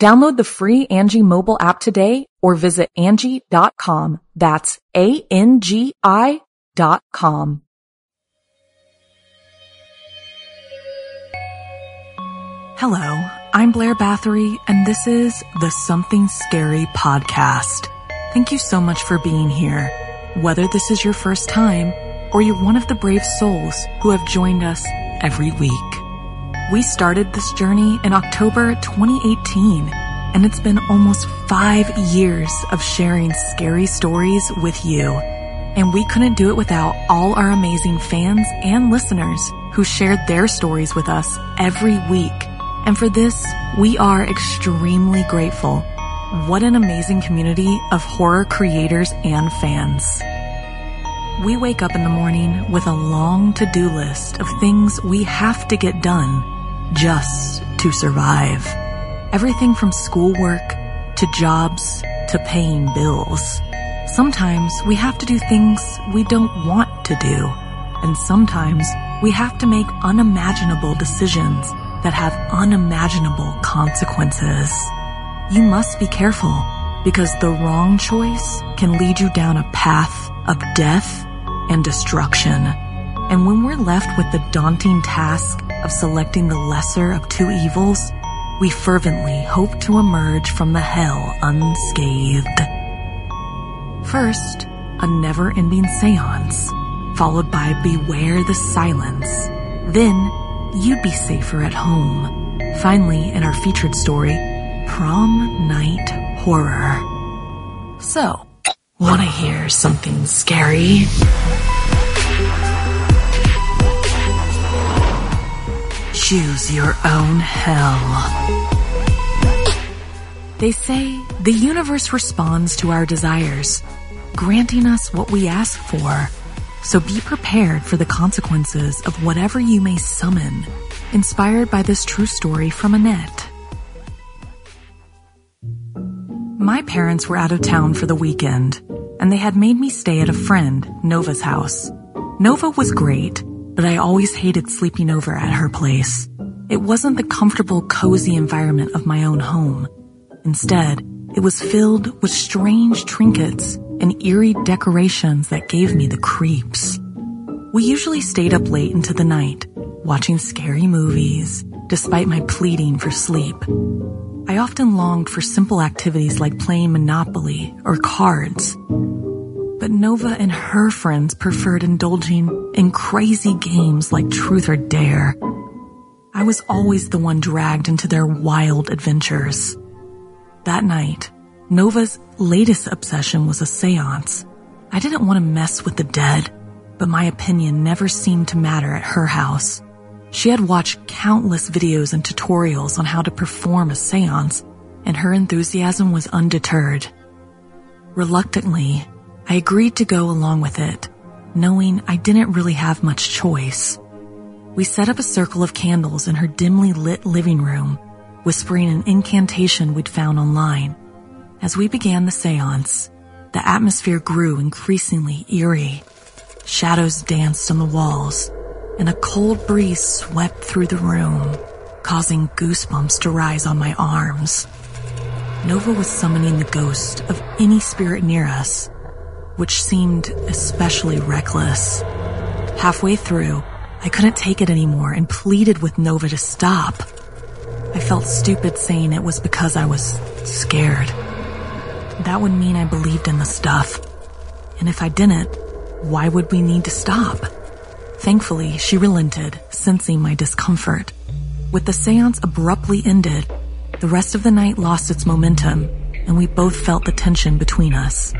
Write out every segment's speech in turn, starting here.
Download the free Angie mobile app today or visit Angie.com. That's A-N-G-I dot com. Hello, I'm Blair Bathory and this is the Something Scary podcast. Thank you so much for being here. Whether this is your first time or you're one of the brave souls who have joined us every week. We started this journey in October 2018, and it's been almost five years of sharing scary stories with you. And we couldn't do it without all our amazing fans and listeners who shared their stories with us every week. And for this, we are extremely grateful. What an amazing community of horror creators and fans. We wake up in the morning with a long to-do list of things we have to get done just to survive. Everything from schoolwork to jobs to paying bills. Sometimes we have to do things we don't want to do. And sometimes we have to make unimaginable decisions that have unimaginable consequences. You must be careful because the wrong choice can lead you down a path of death and destruction. And when we're left with the daunting task of selecting the lesser of two evils, we fervently hope to emerge from the hell unscathed. First, a never-ending seance, followed by beware the silence. Then, you'd be safer at home. Finally, in our featured story, prom night horror. So, wanna hear something scary? Choose your own hell. They say the universe responds to our desires, granting us what we ask for. So be prepared for the consequences of whatever you may summon. Inspired by this true story from Annette. My parents were out of town for the weekend, and they had made me stay at a friend, Nova's house. Nova was great, but I always hated sleeping over at her place. It wasn't the comfortable, cozy environment of my own home. Instead, it was filled with strange trinkets and eerie decorations that gave me the creeps. We usually stayed up late into the night, watching scary movies, despite my pleading for sleep. I often longed for simple activities like playing Monopoly or cards. But Nova and her friends preferred indulging in crazy games like Truth or Dare. I was always the one dragged into their wild adventures. That night, Nova's latest obsession was a seance. I didn't want to mess with the dead, but my opinion never seemed to matter at her house. She had watched countless videos and tutorials on how to perform a seance, and her enthusiasm was undeterred. Reluctantly, I agreed to go along with it, knowing I didn't really have much choice. We set up a circle of candles in her dimly lit living room, whispering an incantation we'd found online. As we began the seance, the atmosphere grew increasingly eerie. Shadows danced on the walls, and a cold breeze swept through the room, causing goosebumps to rise on my arms. Nova was summoning the ghost of any spirit near us, which seemed especially reckless. Halfway through, I couldn't take it anymore and pleaded with Nova to stop. I felt stupid saying it was because I was scared. That would mean I believed in the stuff. And if I didn't, why would we need to stop? Thankfully, she relented, sensing my discomfort. With the seance abruptly ended, the rest of the night lost its momentum, and we both felt the tension between us.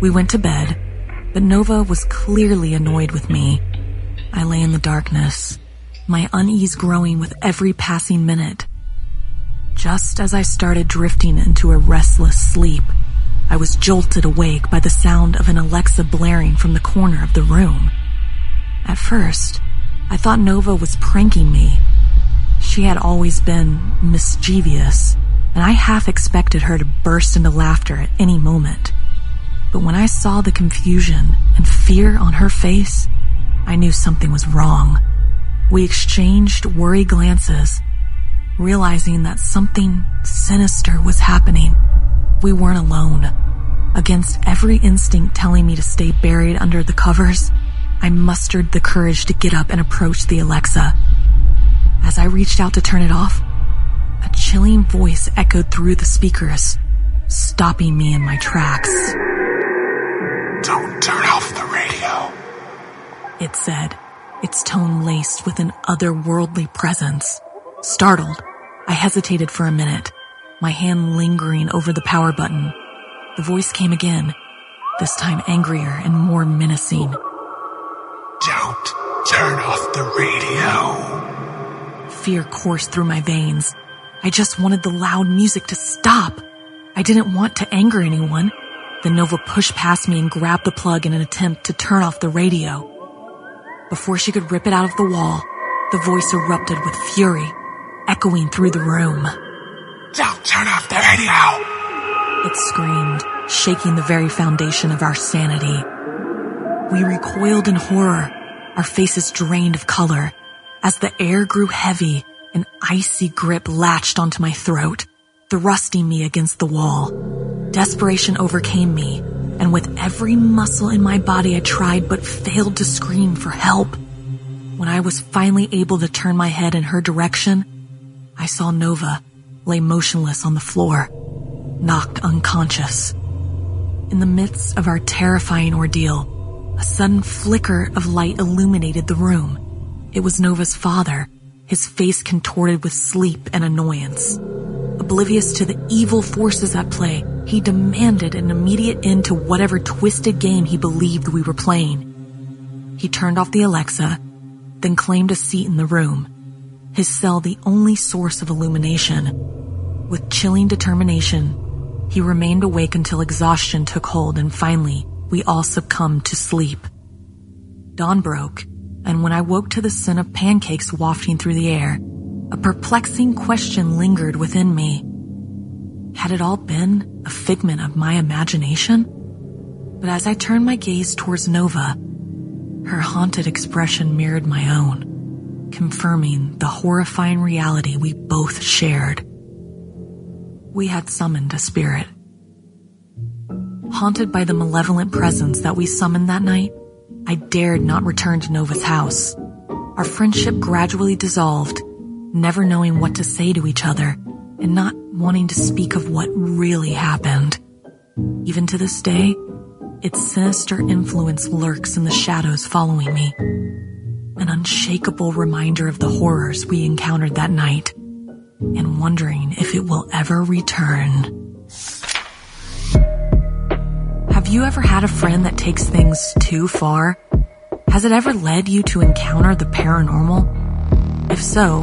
We went to bed, but Nova was clearly annoyed with me. I lay in the darkness, my unease growing with every passing minute. Just as I started drifting into a restless sleep, I was jolted awake by the sound of an Alexa blaring from the corner of the room. At first, I thought Nova was pranking me. She had always been mischievous, and I half expected her to burst into laughter at any moment. But when I saw the confusion and fear on her face, I knew something was wrong. We exchanged worried glances realizing that something sinister was happening. We weren't alone. Against every instinct telling me to stay buried under the covers, I mustered the courage to get up and approach the Alexa. As I reached out to turn it off, a chilling voice echoed through the speakers, stopping me in my tracks. Don't turn off the radio. It said, its tone laced with an otherworldly presence. Startled, I hesitated for a minute, my hand lingering over the power button. The voice came again, this time angrier and more menacing. Don't turn off the radio. Fear coursed through my veins. I just wanted the loud music to stop. I didn't want to anger anyone. Then Nova pushed past me and grabbed the plug in an attempt to turn off the radio. Before she could rip it out of the wall, the voice erupted with fury echoing through the room. Don't turn off the radio! It screamed, shaking the very foundation of our sanity. We recoiled in horror, our faces drained of color. As the air grew heavy, an icy grip latched onto my throat, thrusting me against the wall. Desperation overcame me, and with every muscle in my body I tried but failed to scream for help. When I was finally able to turn my head in her direction, I saw Nova lay motionless on the floor, knocked unconscious. In the midst of our terrifying ordeal, a sudden flicker of light illuminated the room. It was Nova's father, his face contorted with sleep and annoyance. Oblivious to the evil forces at play, he demanded an immediate end to whatever twisted game he believed we were playing. He turned off the Alexa, then claimed a seat in the room his cell the only source of illumination. With chilling determination, he remained awake until exhaustion took hold and finally we all succumbed to sleep. Dawn broke, and when I woke to the scent of pancakes wafting through the air, a perplexing question lingered within me. Had it all been a figment of my imagination? But as I turned my gaze towards Nova, her haunted expression mirrored my own confirming the horrifying reality we both shared. We had summoned a spirit. Haunted by the malevolent presence that we summoned that night, I dared not return to Nova's house. Our friendship gradually dissolved, never knowing what to say to each other and not wanting to speak of what really happened. Even to this day, its sinister influence lurks in the shadows following me an unshakable reminder of the horrors we encountered that night, and wondering if it will ever return. Have you ever had a friend that takes things too far? Has it ever led you to encounter the paranormal? If so,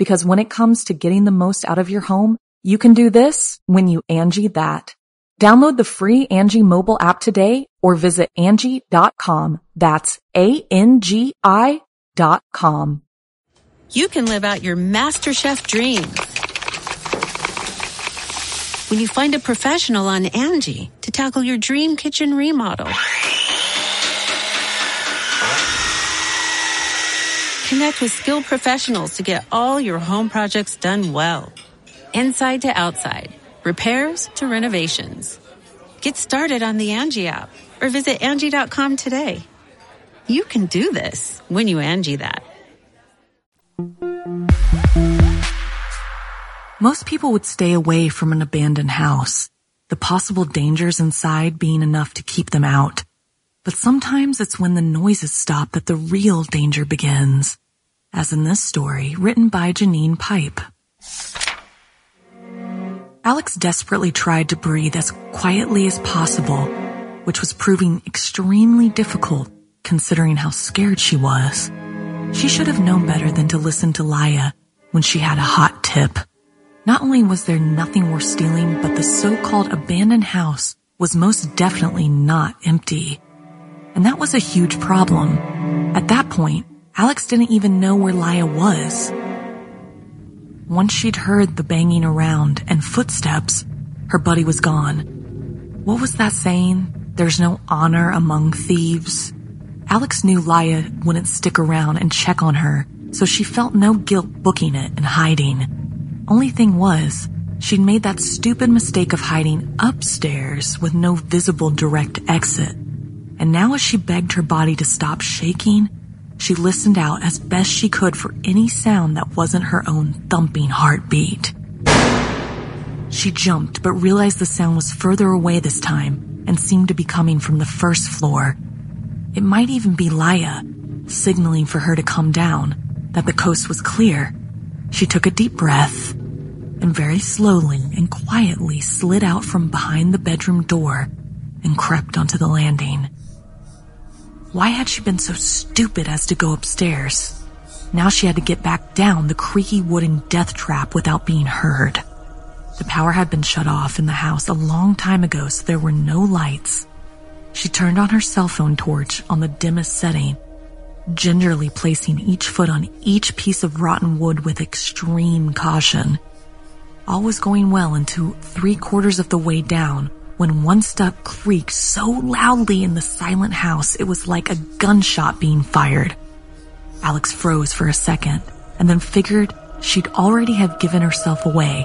Because when it comes to getting the most out of your home, you can do this when you Angie that. Download the free Angie mobile app today or visit Angie.com. That's A-N-G-I dot com. You can live out your MasterChef dreams when you find a professional on Angie to tackle your dream kitchen remodel. Connect with skilled professionals to get all your home projects done well. Inside to outside, repairs to renovations. Get started on the Angie app or visit Angie.com today. You can do this when you Angie that. Most people would stay away from an abandoned house, the possible dangers inside being enough to keep them out. But sometimes it's when the noises stop that the real danger begins, as in this story written by Janine Pipe. Alex desperately tried to breathe as quietly as possible, which was proving extremely difficult considering how scared she was. She should have known better than to listen to Laya when she had a hot tip. Not only was there nothing worth stealing, but the so-called abandoned house was most definitely not empty. And that was a huge problem. At that point, Alex didn't even know where Laya was. Once she'd heard the banging around and footsteps, her buddy was gone. What was that saying? There's no honor among thieves. Alex knew Laya wouldn't stick around and check on her, so she felt no guilt booking it and hiding. Only thing was, she'd made that stupid mistake of hiding upstairs with no visible direct exit. And now as she begged her body to stop shaking, she listened out as best she could for any sound that wasn't her own thumping heartbeat. She jumped but realized the sound was further away this time and seemed to be coming from the first floor. It might even be Laya, signaling for her to come down, that the coast was clear. She took a deep breath and very slowly and quietly slid out from behind the bedroom door and crept onto the landing. Why had she been so stupid as to go upstairs? Now she had to get back down the creaky wooden death trap without being heard. The power had been shut off in the house a long time ago, so there were no lights. She turned on her cell phone torch on the dimmest setting, gingerly placing each foot on each piece of rotten wood with extreme caution. All was going well until three quarters of the way down when one step creaked so loudly in the silent house it was like a gunshot being fired. Alex froze for a second and then figured she'd already have given herself away.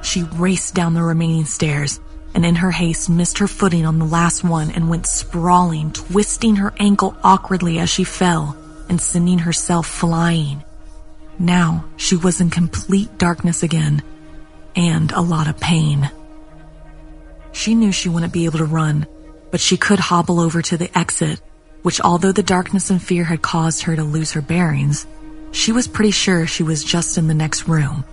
She raced down the remaining stairs and in her haste missed her footing on the last one and went sprawling, twisting her ankle awkwardly as she fell and sending herself flying. Now she was in complete darkness again and a lot of pain. She knew she wouldn't be able to run, but she could hobble over to the exit, which although the darkness and fear had caused her to lose her bearings, she was pretty sure she was just in the next room.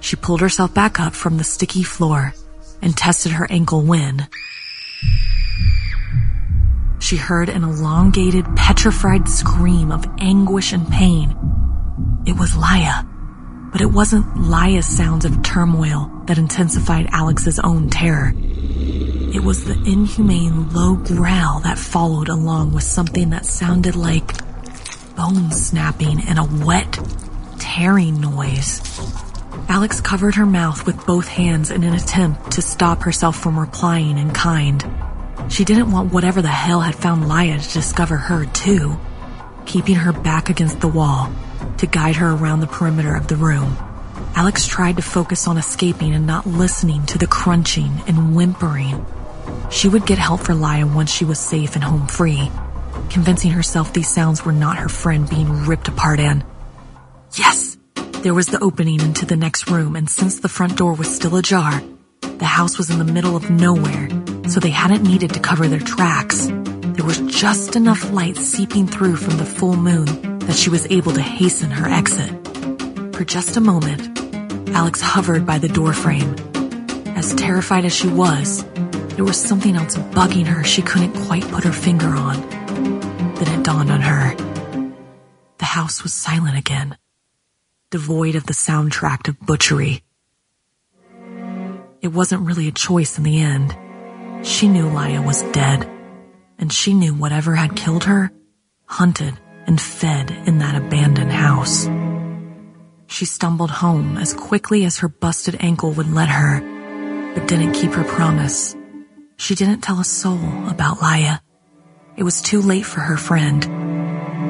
She pulled herself back up from the sticky floor and tested her ankle when she heard an elongated, petrified scream of anguish and pain. It was Laya, but it wasn't Laya's sounds of turmoil that intensified Alex's own terror. It was the inhumane low growl that followed along with something that sounded like bone snapping and a wet, tearing noise. Alex covered her mouth with both hands in an attempt to stop herself from replying in kind. She didn't want whatever the hell had found Laya to discover her too, keeping her back against the wall to guide her around the perimeter of the room. Alex tried to focus on escaping and not listening to the crunching and whimpering. She would get help for Laya once she was safe and home free. convincing herself these sounds were not her friend being ripped apart and. Yes! There was the opening into the next room, and since the front door was still ajar, the house was in the middle of nowhere, so they hadn't needed to cover their tracks. There was just enough light seeping through from the full moon that she was able to hasten her exit. For just a moment, Alex hovered by the doorframe. As terrified as she was, there was something else bugging her she couldn't quite put her finger on. Then it dawned on her. The house was silent again, devoid of the soundtrack of butchery. It wasn't really a choice in the end. She knew Laya was dead, and she knew whatever had killed her hunted and fed in that abandoned house. She stumbled home as quickly as her busted ankle would let her, but didn't keep her promise. She didn't tell a soul about Laya. It was too late for her friend,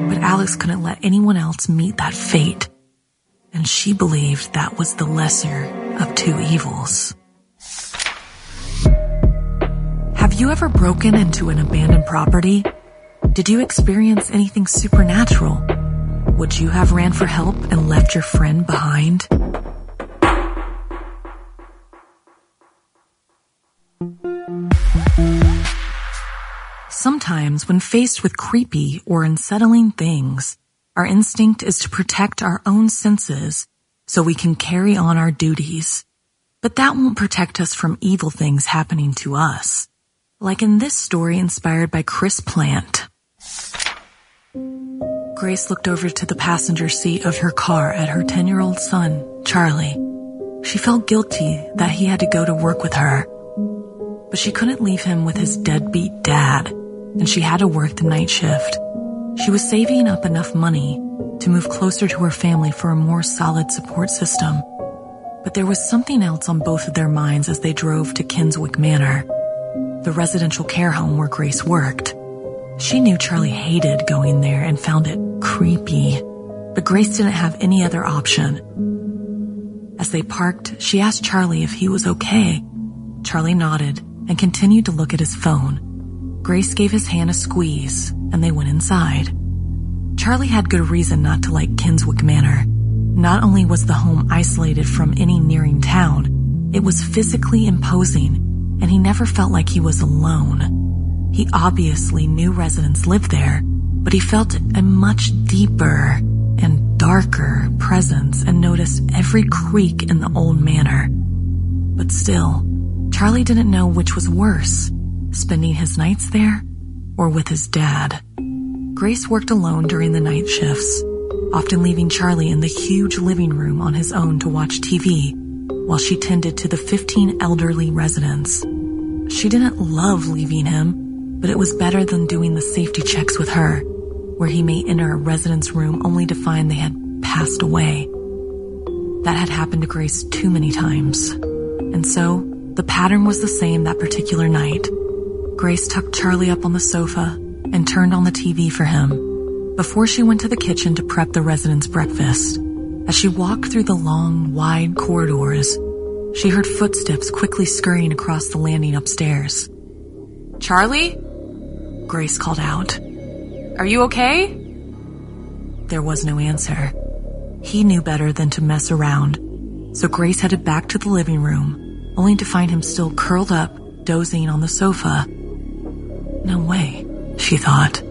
but Alex couldn't let anyone else meet that fate, and she believed that was the lesser of two evils. Have you ever broken into an abandoned property? Did you experience anything supernatural? Would you have ran for help and left your friend behind? Sometimes when faced with creepy or unsettling things, our instinct is to protect our own senses so we can carry on our duties. But that won't protect us from evil things happening to us. Like in this story inspired by Chris Plant. Grace looked over to the passenger seat of her car at her 10 year old son, Charlie. She felt guilty that he had to go to work with her. But she couldn't leave him with his deadbeat dad, and she had to work the night shift. She was saving up enough money to move closer to her family for a more solid support system. But there was something else on both of their minds as they drove to Kinswick Manor, the residential care home where Grace worked. She knew Charlie hated going there and found it creepy, but Grace didn't have any other option. As they parked, she asked Charlie if he was okay. Charlie nodded and continued to look at his phone. Grace gave his hand a squeeze and they went inside. Charlie had good reason not to like Kinswick Manor. Not only was the home isolated from any nearing town, it was physically imposing, and he never felt like he was alone. He obviously knew residents lived there, but he felt a much deeper and darker presence and noticed every creak in the old manor. But still, Charlie didn't know which was worse, spending his nights there or with his dad. Grace worked alone during the night shifts, often leaving Charlie in the huge living room on his own to watch TV while she tended to the 15 elderly residents. She didn't love leaving him, but it was better than doing the safety checks with her, where he may enter a resident's room only to find they had passed away. That had happened to Grace too many times. And so, the pattern was the same that particular night. Grace tucked Charlie up on the sofa and turned on the TV for him before she went to the kitchen to prep the residents' breakfast. As she walked through the long, wide corridors, she heard footsteps quickly scurrying across the landing upstairs. Charlie? Grace called out. Are you okay? There was no answer. He knew better than to mess around, so Grace headed back to the living room, only to find him still curled up, dozing on the sofa. No way, she thought.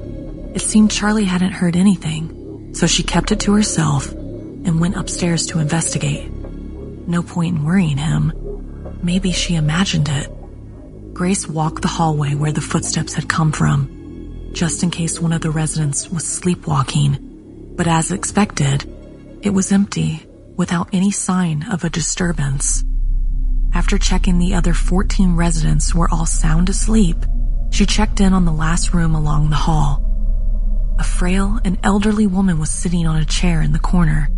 It seemed Charlie hadn't heard anything, so she kept it to herself and went upstairs to investigate. No point in worrying him. Maybe she imagined it. Grace walked the hallway where the footsteps had come from, just in case one of the residents was sleepwalking. But as expected, it was empty, without any sign of a disturbance. After checking the other 14 residents were all sound asleep, she checked in on the last room along the hall. A frail and elderly woman was sitting on a chair in the corner.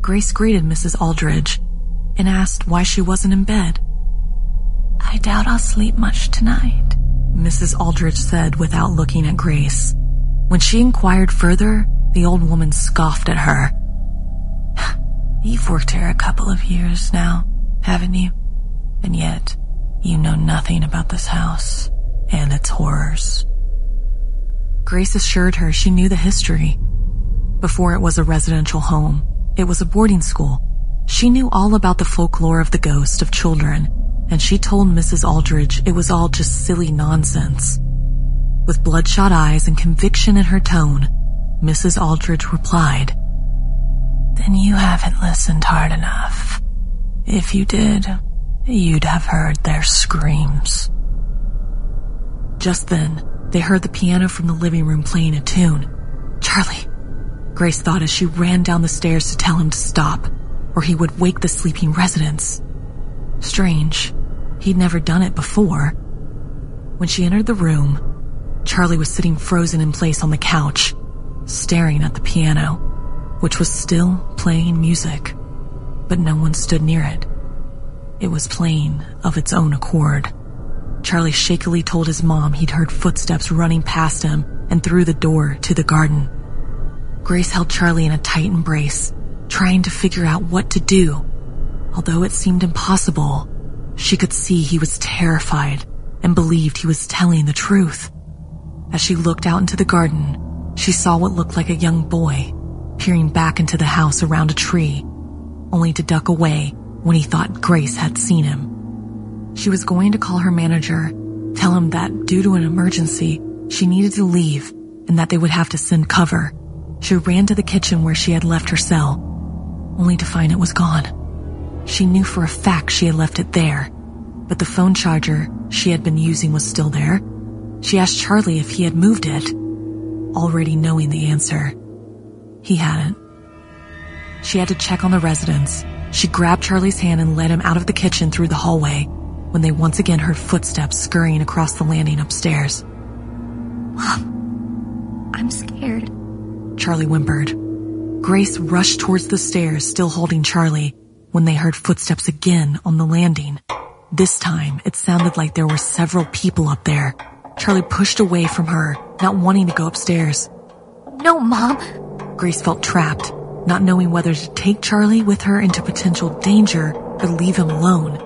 Grace greeted Mrs. Aldridge and asked why she wasn't in bed. I doubt I'll sleep much tonight, Mrs. Aldridge said without looking at Grace. When she inquired further, the old woman scoffed at her. You've worked here a couple of years now, haven't you? And yet, you know nothing about this house and its horrors. Grace assured her she knew the history. Before it was a residential home, it was a boarding school. She knew all about the folklore of the ghost of children, and she told Mrs. Aldridge it was all just silly nonsense. With bloodshot eyes and conviction in her tone, Mrs. Aldridge replied, Then you haven't listened hard enough. If you did, you'd have heard their screams. Just then, they heard the piano from the living room playing a tune. Charlie, Grace thought as she ran down the stairs to tell him to stop, or he would wake the sleeping residents. Strange, he'd never done it before. When she entered the room, Charlie was sitting frozen in place on the couch, staring at the piano, which was still playing music, but no one stood near it. It was playing of its own accord. Charlie shakily told his mom he'd heard footsteps running past him and through the door to the garden. Grace held Charlie in a tight embrace, trying to figure out what to do. Although it seemed impossible, she could see he was terrified and believed he was telling the truth. As she looked out into the garden, she saw what looked like a young boy peering back into the house around a tree, only to duck away when he thought Grace had seen him. She was going to call her manager, tell him that due to an emergency, she needed to leave and that they would have to send cover. She ran to the kitchen where she had left her cell, only to find it was gone. She knew for a fact she had left it there, but the phone charger she had been using was still there. She asked Charlie if he had moved it, already knowing the answer. He hadn't. She had to check on the residents. She grabbed Charlie's hand and led him out of the kitchen through the hallway when they once again heard footsteps scurrying across the landing upstairs. Mom, I'm scared. Charlie whimpered. Grace rushed towards the stairs, still holding Charlie, when they heard footsteps again on the landing. This time, it sounded like there were several people up there. Charlie pushed away from her, not wanting to go upstairs. No, Mom. Grace felt trapped, not knowing whether to take Charlie with her into potential danger or leave him alone.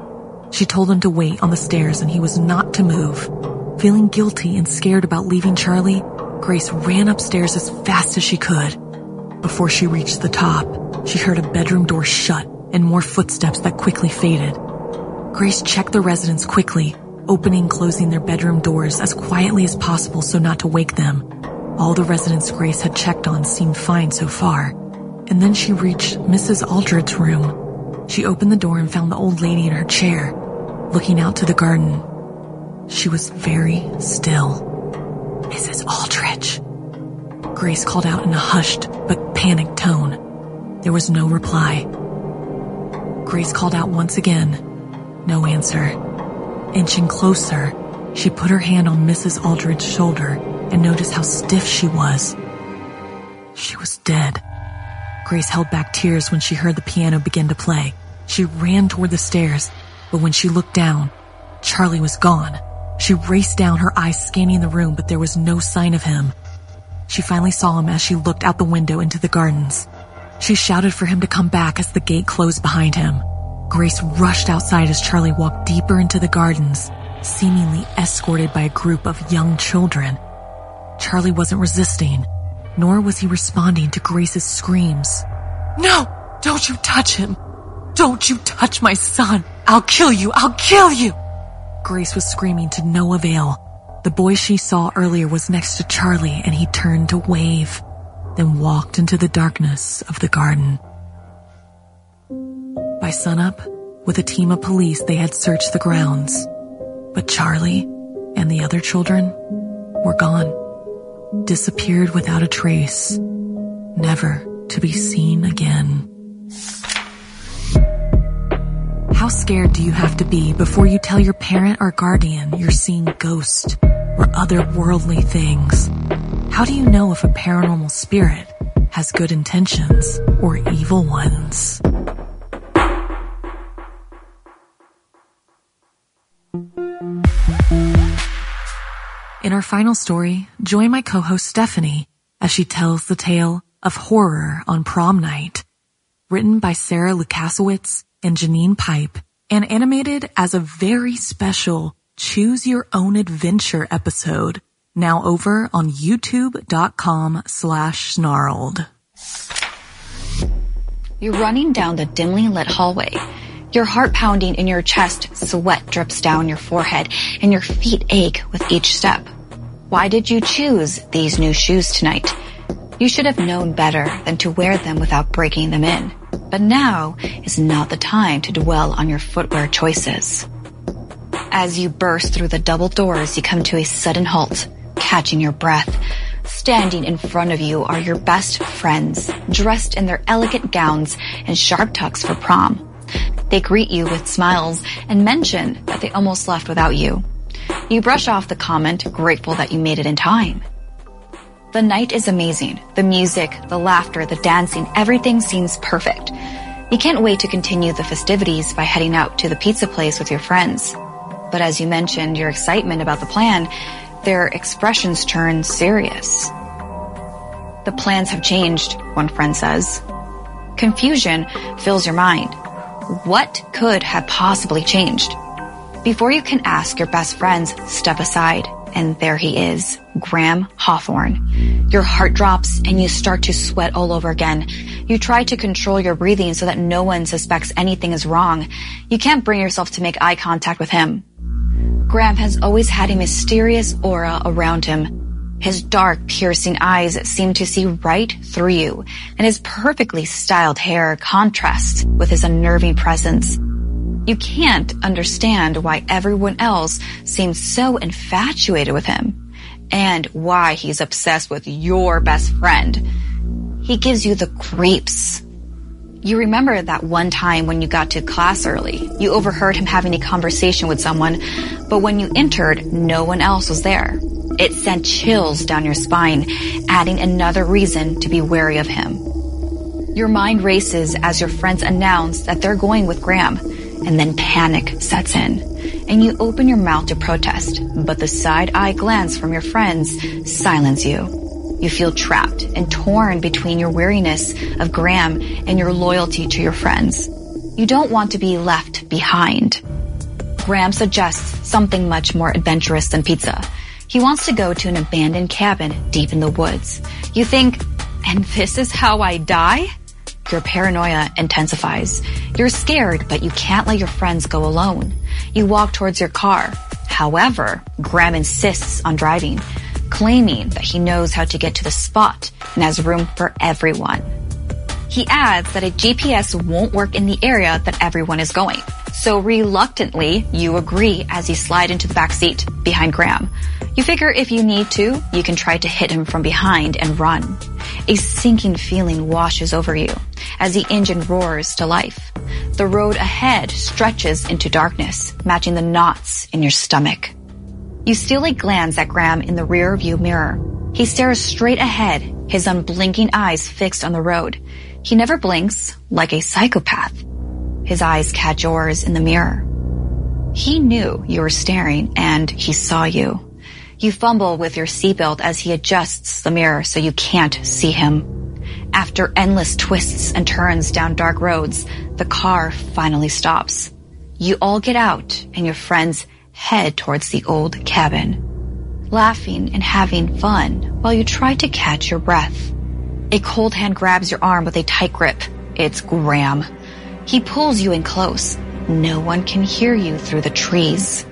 She told him to wait on the stairs and he was not to move. Feeling guilty and scared about leaving Charlie, Grace ran upstairs as fast as she could. Before she reached the top, she heard a bedroom door shut and more footsteps that quickly faded. Grace checked the residents quickly, opening and closing their bedroom doors as quietly as possible so not to wake them. All the residents Grace had checked on seemed fine so far. And then she reached Mrs. Aldridge's room. She opened the door and found the old lady in her chair, looking out to the garden. She was very still. Mrs. Aldridge. Grace called out in a hushed but panicked tone. There was no reply. Grace called out once again. No answer. Inching closer, she put her hand on Mrs. Aldridge's shoulder and noticed how stiff she was. She was dead. Grace held back tears when she heard the piano begin to play. She ran toward the stairs, but when she looked down, Charlie was gone. She raced down, her eyes scanning the room, but there was no sign of him. She finally saw him as she looked out the window into the gardens. She shouted for him to come back as the gate closed behind him. Grace rushed outside as Charlie walked deeper into the gardens, seemingly escorted by a group of young children. Charlie wasn't resisting, nor was he responding to Grace's screams. No! Don't you touch him! Don't you touch my son! I'll kill you! I'll kill you! Grace was screaming to no avail. The boy she saw earlier was next to Charlie and he turned to wave, then walked into the darkness of the garden. By sunup, with a team of police, they had searched the grounds. But Charlie and the other children were gone, disappeared without a trace, never to be seen again. How scared do you have to be before you tell your parent or guardian you're seeing ghosts or otherworldly things? How do you know if a paranormal spirit has good intentions or evil ones? In our final story, join my co-host Stephanie as she tells the tale of horror on prom night, written by Sarah Lukasiewicz and Janine Pipe, and animated as a very special choose your own adventure episode Now over on youtube.com slash snarled. You're running down the dimly lit hallway. Your heart pounding in your chest, sweat drips down your forehead, and your feet ache with each step. Why did you choose these new shoes tonight? You should have known better than to wear them without breaking them in. But now is not the time to dwell on your footwear choices. As you burst through the double doors, you come to a sudden halt, catching your breath. Standing in front of you are your best friends, dressed in their elegant gowns and sharp tux for prom. They greet you with smiles and mention that they almost left without you. You brush off the comment, grateful that you made it in time. The night is amazing. The music, the laughter, the dancing, everything seems perfect. You can't wait to continue the festivities by heading out to the pizza place with your friends. But as you mentioned your excitement about the plan, their expressions turn serious. The plans have changed, one friend says. Confusion fills your mind. What could have possibly changed? Before you can ask, your best friends step aside, and there he is, Graham Hawthorne. Your heart drops and you start to sweat all over again. You try to control your breathing so that no one suspects anything is wrong. You can't bring yourself to make eye contact with him. Graham has always had a mysterious aura around him. His dark, piercing eyes seem to see right through you, and his perfectly styled hair contrasts with his unnerving presence. You can't understand why everyone else seems so infatuated with him, and why he's obsessed with your best friend. He gives you the creeps. You remember that one time when you got to class early. You overheard him having a conversation with someone, but when you entered, no one else was there. It sent chills down your spine, adding another reason to be wary of him. Your mind races as your friends announce that they're going with Graham, and then panic sets in, and you open your mouth to protest, but the side-eye glance from your friends silence you. You feel trapped and torn between your weariness of Graham and your loyalty to your friends. You don't want to be left behind. Graham suggests something much more adventurous than pizza. He wants to go to an abandoned cabin deep in the woods. You think, and this is how I die? Your paranoia intensifies. You're scared, but you can't let your friends go alone. You walk towards your car. However, Graham insists on driving claiming that he knows how to get to the spot and has room for everyone. He adds that a GPS won't work in the area that everyone is going. So reluctantly, you agree as you slide into the back seat behind Graham. You figure if you need to, you can try to hit him from behind and run. A sinking feeling washes over you as the engine roars to life. The road ahead stretches into darkness, matching the knots in your stomach. You steal a glance at Graham in the rear view mirror. He stares straight ahead, his unblinking eyes fixed on the road. He never blinks, like a psychopath. His eyes catch yours in the mirror. He knew you were staring and he saw you. You fumble with your seatbelt as he adjusts the mirror so you can't see him. After endless twists and turns down dark roads, the car finally stops. You all get out and your friends head towards the old cabin, laughing and having fun while you try to catch your breath. A cold hand grabs your arm with a tight grip. It's Graham. He pulls you in close. No one can hear you through the trees.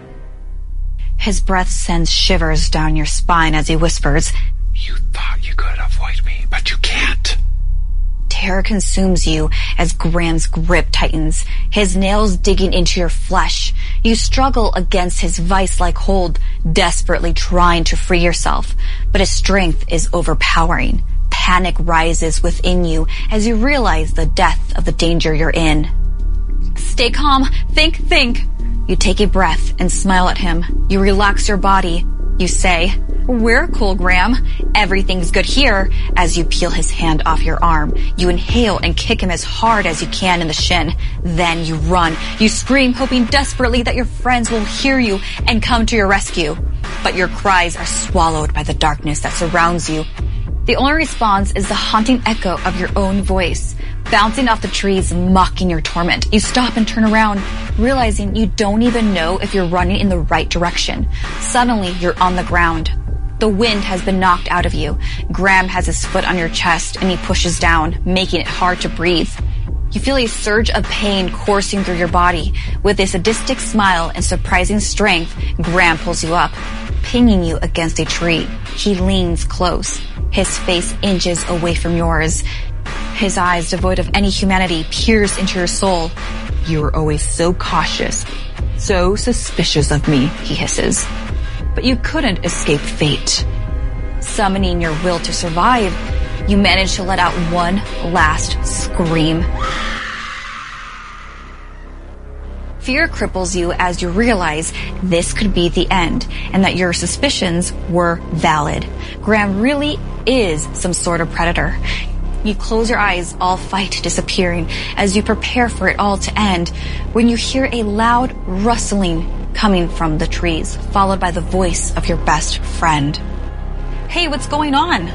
His breath sends shivers down your spine as he whispers, You thought you could avoid me, but you can't. Terror consumes you as Graham's grip tightens, his nails digging into your flesh. You struggle against his vice-like hold, desperately trying to free yourself, but his strength is overpowering. Panic rises within you as you realize the depth of the danger you're in. Stay calm. Think, think. You take a breath and smile at him. You relax your body. You say, we're cool, Graham. Everything's good here. As you peel his hand off your arm, you inhale and kick him as hard as you can in the shin. Then you run. You scream, hoping desperately that your friends will hear you and come to your rescue. But your cries are swallowed by the darkness that surrounds you. The only response is the haunting echo of your own voice, bouncing off the trees, mocking your torment. You stop and turn around, realizing you don't even know if you're running in the right direction. Suddenly, you're on the ground. The wind has been knocked out of you. Graham has his foot on your chest and he pushes down, making it hard to breathe. You feel a surge of pain coursing through your body. With a sadistic smile and surprising strength, Graham pulls you up, pinging you against a tree. He leans close. His face inches away from yours. His eyes, devoid of any humanity, pierce into your soul. You were always so cautious, so suspicious of me, he hisses. But you couldn't escape fate. Summoning your will to survive, you manage to let out one last scream. Fear cripples you as you realize this could be the end and that your suspicions were valid. Graham really is some sort of predator. You close your eyes, all fight disappearing as you prepare for it all to end when you hear a loud rustling coming from the trees, followed by the voice of your best friend. Hey, what's going on?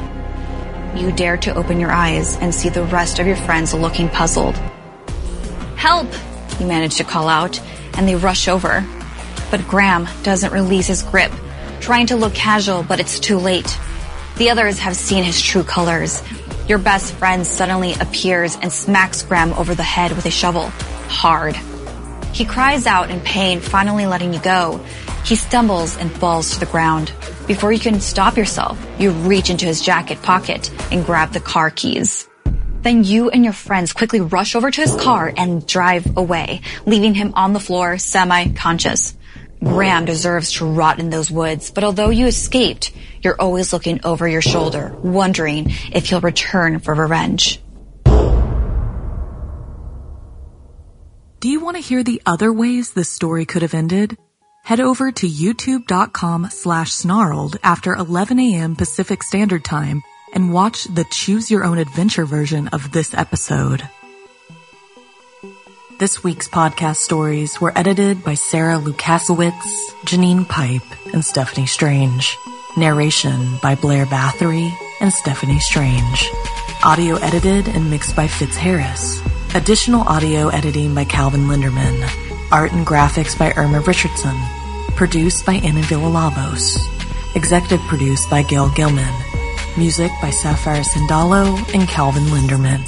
You dare to open your eyes and see the rest of your friends looking puzzled. Help! You manage to call out, and they rush over. But Graham doesn't release his grip, trying to look casual, but it's too late. The others have seen his true colors. Your best friend suddenly appears and smacks Graham over the head with a shovel. Hard. He cries out in pain, finally letting you go. He stumbles and falls to the ground. Before you can stop yourself, you reach into his jacket pocket and grab the car keys. Then you and your friends quickly rush over to his car and drive away, leaving him on the floor semi-conscious. Graham deserves to rot in those woods, but although you escaped, you're always looking over your shoulder, wondering if he'll return for revenge. Do you want to hear the other ways this story could have ended? Head over to youtube.com slash snarled after 11 a.m. Pacific Standard Time and watch the choose your own adventure version of this episode. This week's podcast stories were edited by Sarah Lukasiewicz, Janine Pipe, and Stephanie Strange. Narration by Blair Bathory and Stephanie Strange. Audio edited and mixed by Fitz Harris. Additional audio editing by Calvin Linderman. Art and graphics by Irma Richardson. Produced by Anna Villalobos. Executive produced by Gail Gilman. Music by Sapphire Sandalo and Calvin Linderman.